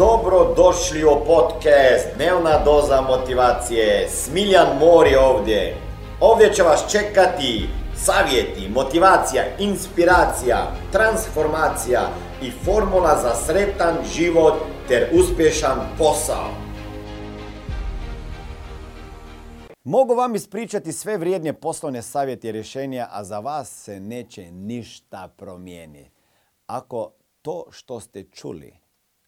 Dobro došli u podcast Dnevna doza motivacije. Smiljan Mor je ovdje. Ovdje će vas čekati savjeti, motivacija, inspiracija, transformacija i formula za sretan život ter uspješan posao. Mogu vam ispričati sve vrijedne poslovne savjete i rješenja, a za vas se neće ništa promijeniti. Ako to što ste čuli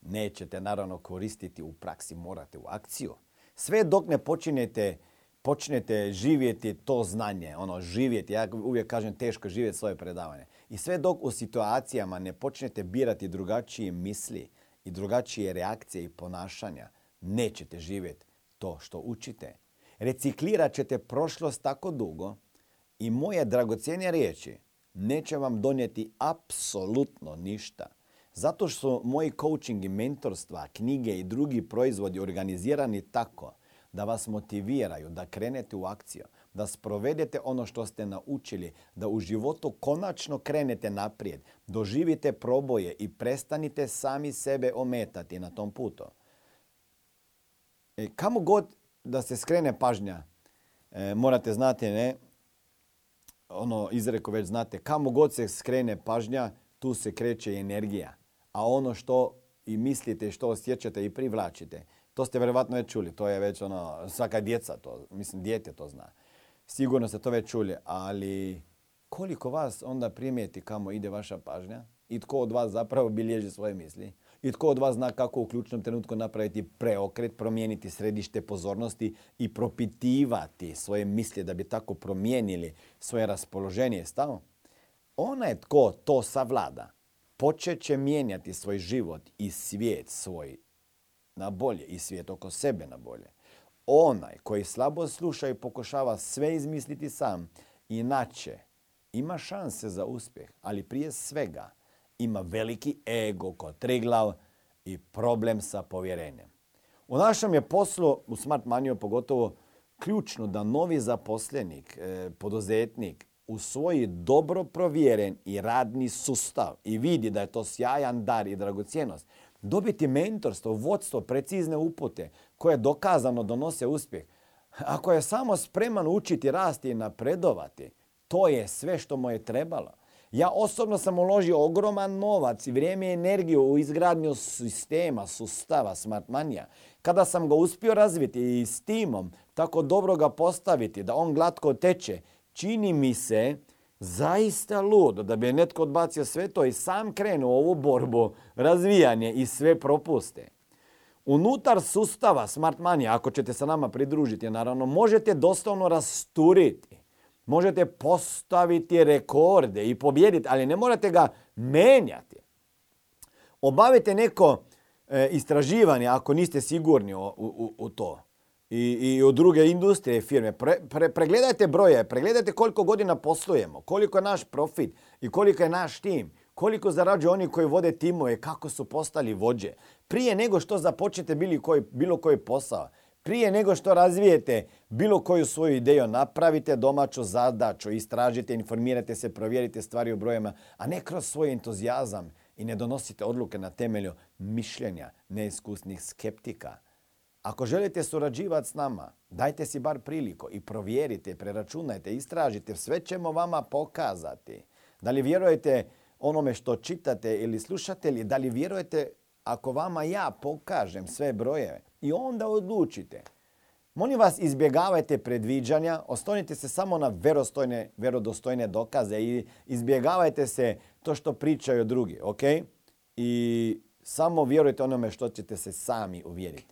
nećete naravno koristiti u praksi, morate u akciju. Sve dok ne počinjete, počnete živjeti to znanje, ono živjeti, ja uvijek kažem teško živjeti svoje predavanje. I sve dok u situacijama ne počnete birati drugačije misli i drugačije reakcije i ponašanja, nećete živjeti to što učite. Reciklirat ćete prošlost tako dugo i moje dragocjenje riječi neće vam donijeti apsolutno ništa. Zato što moji coaching i mentorstva, knjige i drugi proizvodi organizirani tako da vas motiviraju, da krenete u akciju, da sprovedete ono što ste naučili, da u životu konačno krenete naprijed, doživite proboje i prestanite sami sebe ometati na tom putu. E, kamo god da se skrene pažnja, e, morate znati, ne, ono izreko već znate, kamo god se skrene pažnja, tu se kreće energija a ono što i mislite, što osjećate i privlačite, to ste vjerovatno već čuli. To je već ono, svaka djeca to, mislim, dijete to zna. Sigurno ste to već čuli, ali koliko vas onda primijeti kamo ide vaša pažnja i tko od vas zapravo bilježi svoje misli i tko od vas zna kako u ključnom trenutku napraviti preokret, promijeniti središte pozornosti i propitivati svoje misli da bi tako promijenili svoje raspoloženje stavo. Onaj tko to savlada, počet će mijenjati svoj život i svijet svoj na bolje i svijet oko sebe na bolje. Onaj koji slabo sluša i pokušava sve izmisliti sam, inače ima šanse za uspjeh, ali prije svega ima veliki ego kod triglav i problem sa povjerenjem. U našem je poslu, u Smart Maniju pogotovo, ključno da novi zaposlenik, eh, poduzetnik, usvoji dobro provjeren i radni sustav i vidi da je to sjajan dar i dragocjenost, dobiti mentorstvo, vodstvo, precizne upute koje dokazano donose uspjeh. Ako je samo spreman učiti, rasti i napredovati, to je sve što mu je trebalo. Ja osobno sam uložio ogroman novac vrijeme i energiju u izgradnju sistema, sustava Smartmania. Kada sam ga uspio razviti i s timom tako dobro ga postaviti da on glatko teče čini mi se zaista ludo da bi netko odbacio sve to i sam krenuo ovu borbu, razvijanje i sve propuste. Unutar sustava Smart Money, ako ćete se nama pridružiti, naravno, možete doslovno rasturiti. Možete postaviti rekorde i pobjediti, ali ne morate ga menjati. Obavite neko e, istraživanje ako niste sigurni u to i, i u druge industrije firme. pregledajte broje, pregledajte koliko godina poslujemo, koliko je naš profit i koliko je naš tim, koliko zarađuju oni koji vode timove, kako su postali vođe. Prije nego što započnete bilo koji posao, prije nego što razvijete bilo koju svoju ideju, napravite domaću zadaću, istražite, informirajte se, provjerite stvari u brojima, a ne kroz svoj entuzijazam i ne donosite odluke na temelju mišljenja neiskusnih skeptika. Ako želite surađivati s nama, dajte si bar priliku i provjerite, preračunajte, istražite, sve ćemo vama pokazati. Da li vjerujete onome što čitate ili slušate ili da li vjerujete ako vama ja pokažem sve brojeve i onda odlučite. Molim vas, izbjegavajte predviđanja, ostonite se samo na verostojne, verodostojne dokaze i izbjegavajte se to što pričaju drugi, ok? I samo vjerujte onome što ćete se sami uvjeriti.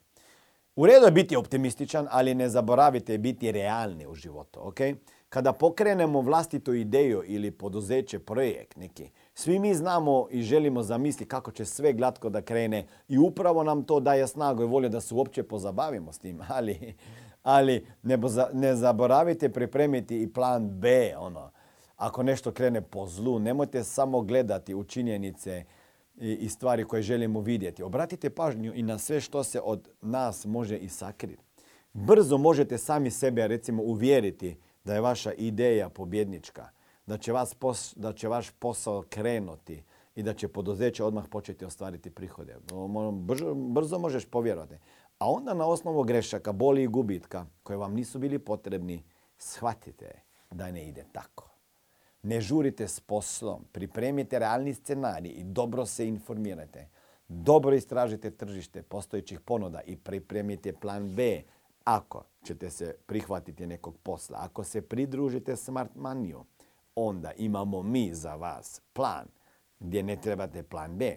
U redu je biti optimističan, ali ne zaboravite biti realni u životu. Okay? Kada pokrenemo vlastitu ideju ili poduzeće, projekt neki, svi mi znamo i želimo zamisliti kako će sve glatko da krene i upravo nam to daje snagu i volje da se uopće pozabavimo s tim. Ali, ali ne, ne zaboravite pripremiti i plan B. Ono. Ako nešto krene po zlu, nemojte samo gledati u činjenice i stvari koje želimo vidjeti. Obratite pažnju i na sve što se od nas može i sakriti. Brzo možete sami sebe recimo uvjeriti da je vaša ideja pobjednička, da će, vas da će vaš posao krenuti i da će poduzeće odmah početi ostvariti prihode. Brzo, brzo možeš povjerovati. A onda na osnovu grešaka, boli i gubitka koje vam nisu bili potrebni, shvatite da ne ide tako. Ne žurite s poslom, pripremite realni scenarij i dobro se informirajte. Dobro istražite tržište postojećih ponuda i pripremite plan B ako ćete se prihvatiti nekog posla. Ako se pridružite Smart Maniju, onda imamo mi za vas plan gdje ne trebate plan B.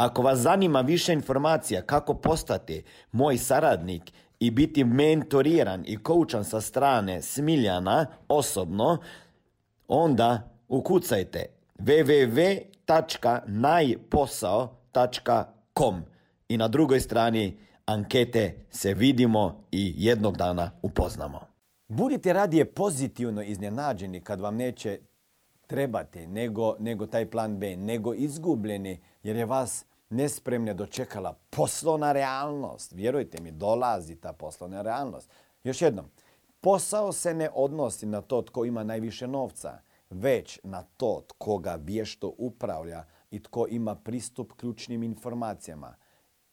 Ako vas zanima više informacija kako postati moj saradnik i biti mentoriran i koučan sa strane Smiljana osobno, onda ukucajte www.najposao.com i na drugoj strani ankete se vidimo i jednog dana upoznamo. Budite radije pozitivno iznenađeni kad vam neće trebati nego, nego taj plan B, nego izgubljeni jer je vas nespremne dočekala poslovna realnost. Vjerujte mi, dolazi ta poslovna realnost. Još jednom, posao se ne odnosi na to tko ima najviše novca, već na to tko ga vješto upravlja i tko ima pristup ključnim informacijama,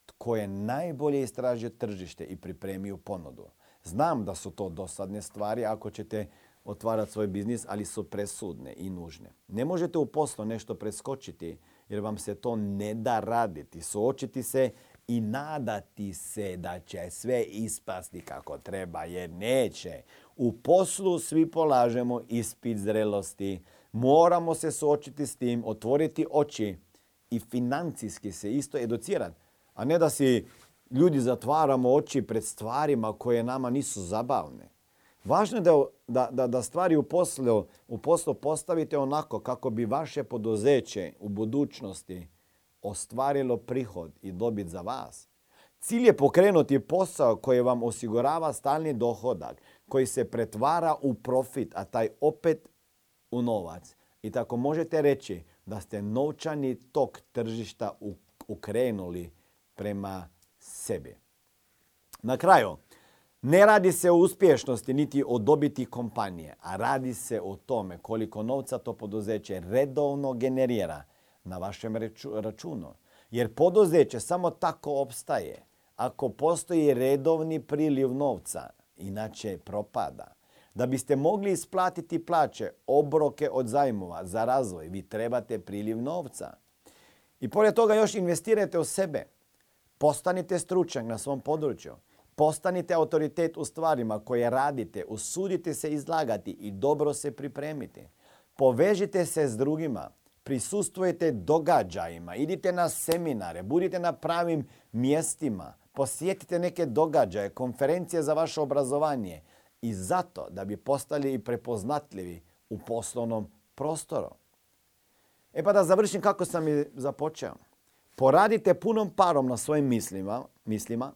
tko je najbolje istražio tržište i pripremio ponudu. Znam da su to dosadne stvari ako ćete otvarati svoj biznis, ali su presudne i nužne. Ne možete u poslu nešto preskočiti jer vam se to ne da raditi. Suočiti se i nadati se da će sve ispasti kako treba, jer neće. U poslu svi polažemo ispit zrelosti. Moramo se suočiti s tim, otvoriti oči i financijski se isto educirati. A ne da si ljudi zatvaramo oči pred stvarima koje nama nisu zabavne. Važno je da, da, da, stvari u poslu, u poslu postavite onako kako bi vaše poduzeće u budućnosti ostvarilo prihod i dobit za vas. Cilj je pokrenuti posao koji vam osigurava stalni dohodak, koji se pretvara u profit, a taj opet u novac. I tako možete reći da ste novčani tok tržišta ukrenuli prema sebi. Na kraju, ne radi se o uspješnosti niti o dobiti kompanije, a radi se o tome koliko novca to poduzeće redovno generira na vašem računu. Jer poduzeće samo tako opstaje ako postoji redovni priliv novca, inače propada. Da biste mogli isplatiti plaće, obroke od zajmova za razvoj, vi trebate priliv novca. I pored toga još investirajte u sebe. Postanite stručnjak na svom području. Postanite autoritet u stvarima koje radite, usudite se izlagati i dobro se pripremite. Povežite se s drugima, prisustvujete događajima, idite na seminare, budite na pravim mjestima, posjetite neke događaje, konferencije za vaše obrazovanje i zato da bi postali i prepoznatljivi u poslovnom prostoru. E pa da završim kako sam i započeo. Poradite punom parom na svojim mislima, mislima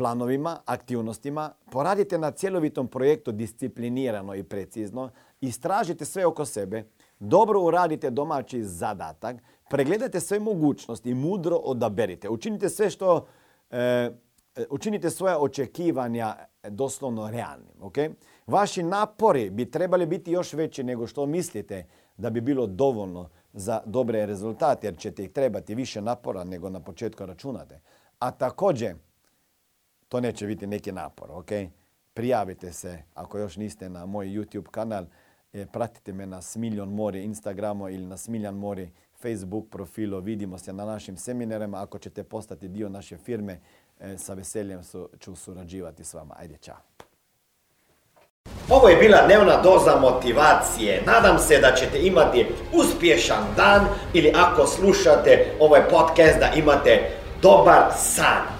planovima, aktivnostima, poradite na cjelovitom projektu disciplinirano i precizno, istražite sve oko sebe, dobro uradite domaći zadatak, pregledajte sve mogućnosti i mudro odaberite. Učinite sve što e, učinite svoje očekivanja doslovno realnim. Okay? Vaši napori bi trebali biti još veći nego što mislite da bi bilo dovoljno za dobre rezultate, jer ćete ih trebati više napora nego na početku računate. A također, to neće biti neki napor, ok? Prijavite se ako još niste na moj YouTube kanal, e, pratite me na Smiljon Mori Instagramu ili na Smiljan Mori Facebook profilu, vidimo se na našim seminarima. Ako ćete postati dio naše firme, e, sa veseljem ću surađivati s vama. Ajde, čao. Ovo je bila dnevna doza motivacije. Nadam se da ćete imati uspješan dan ili ako slušate ovaj podcast da imate dobar san.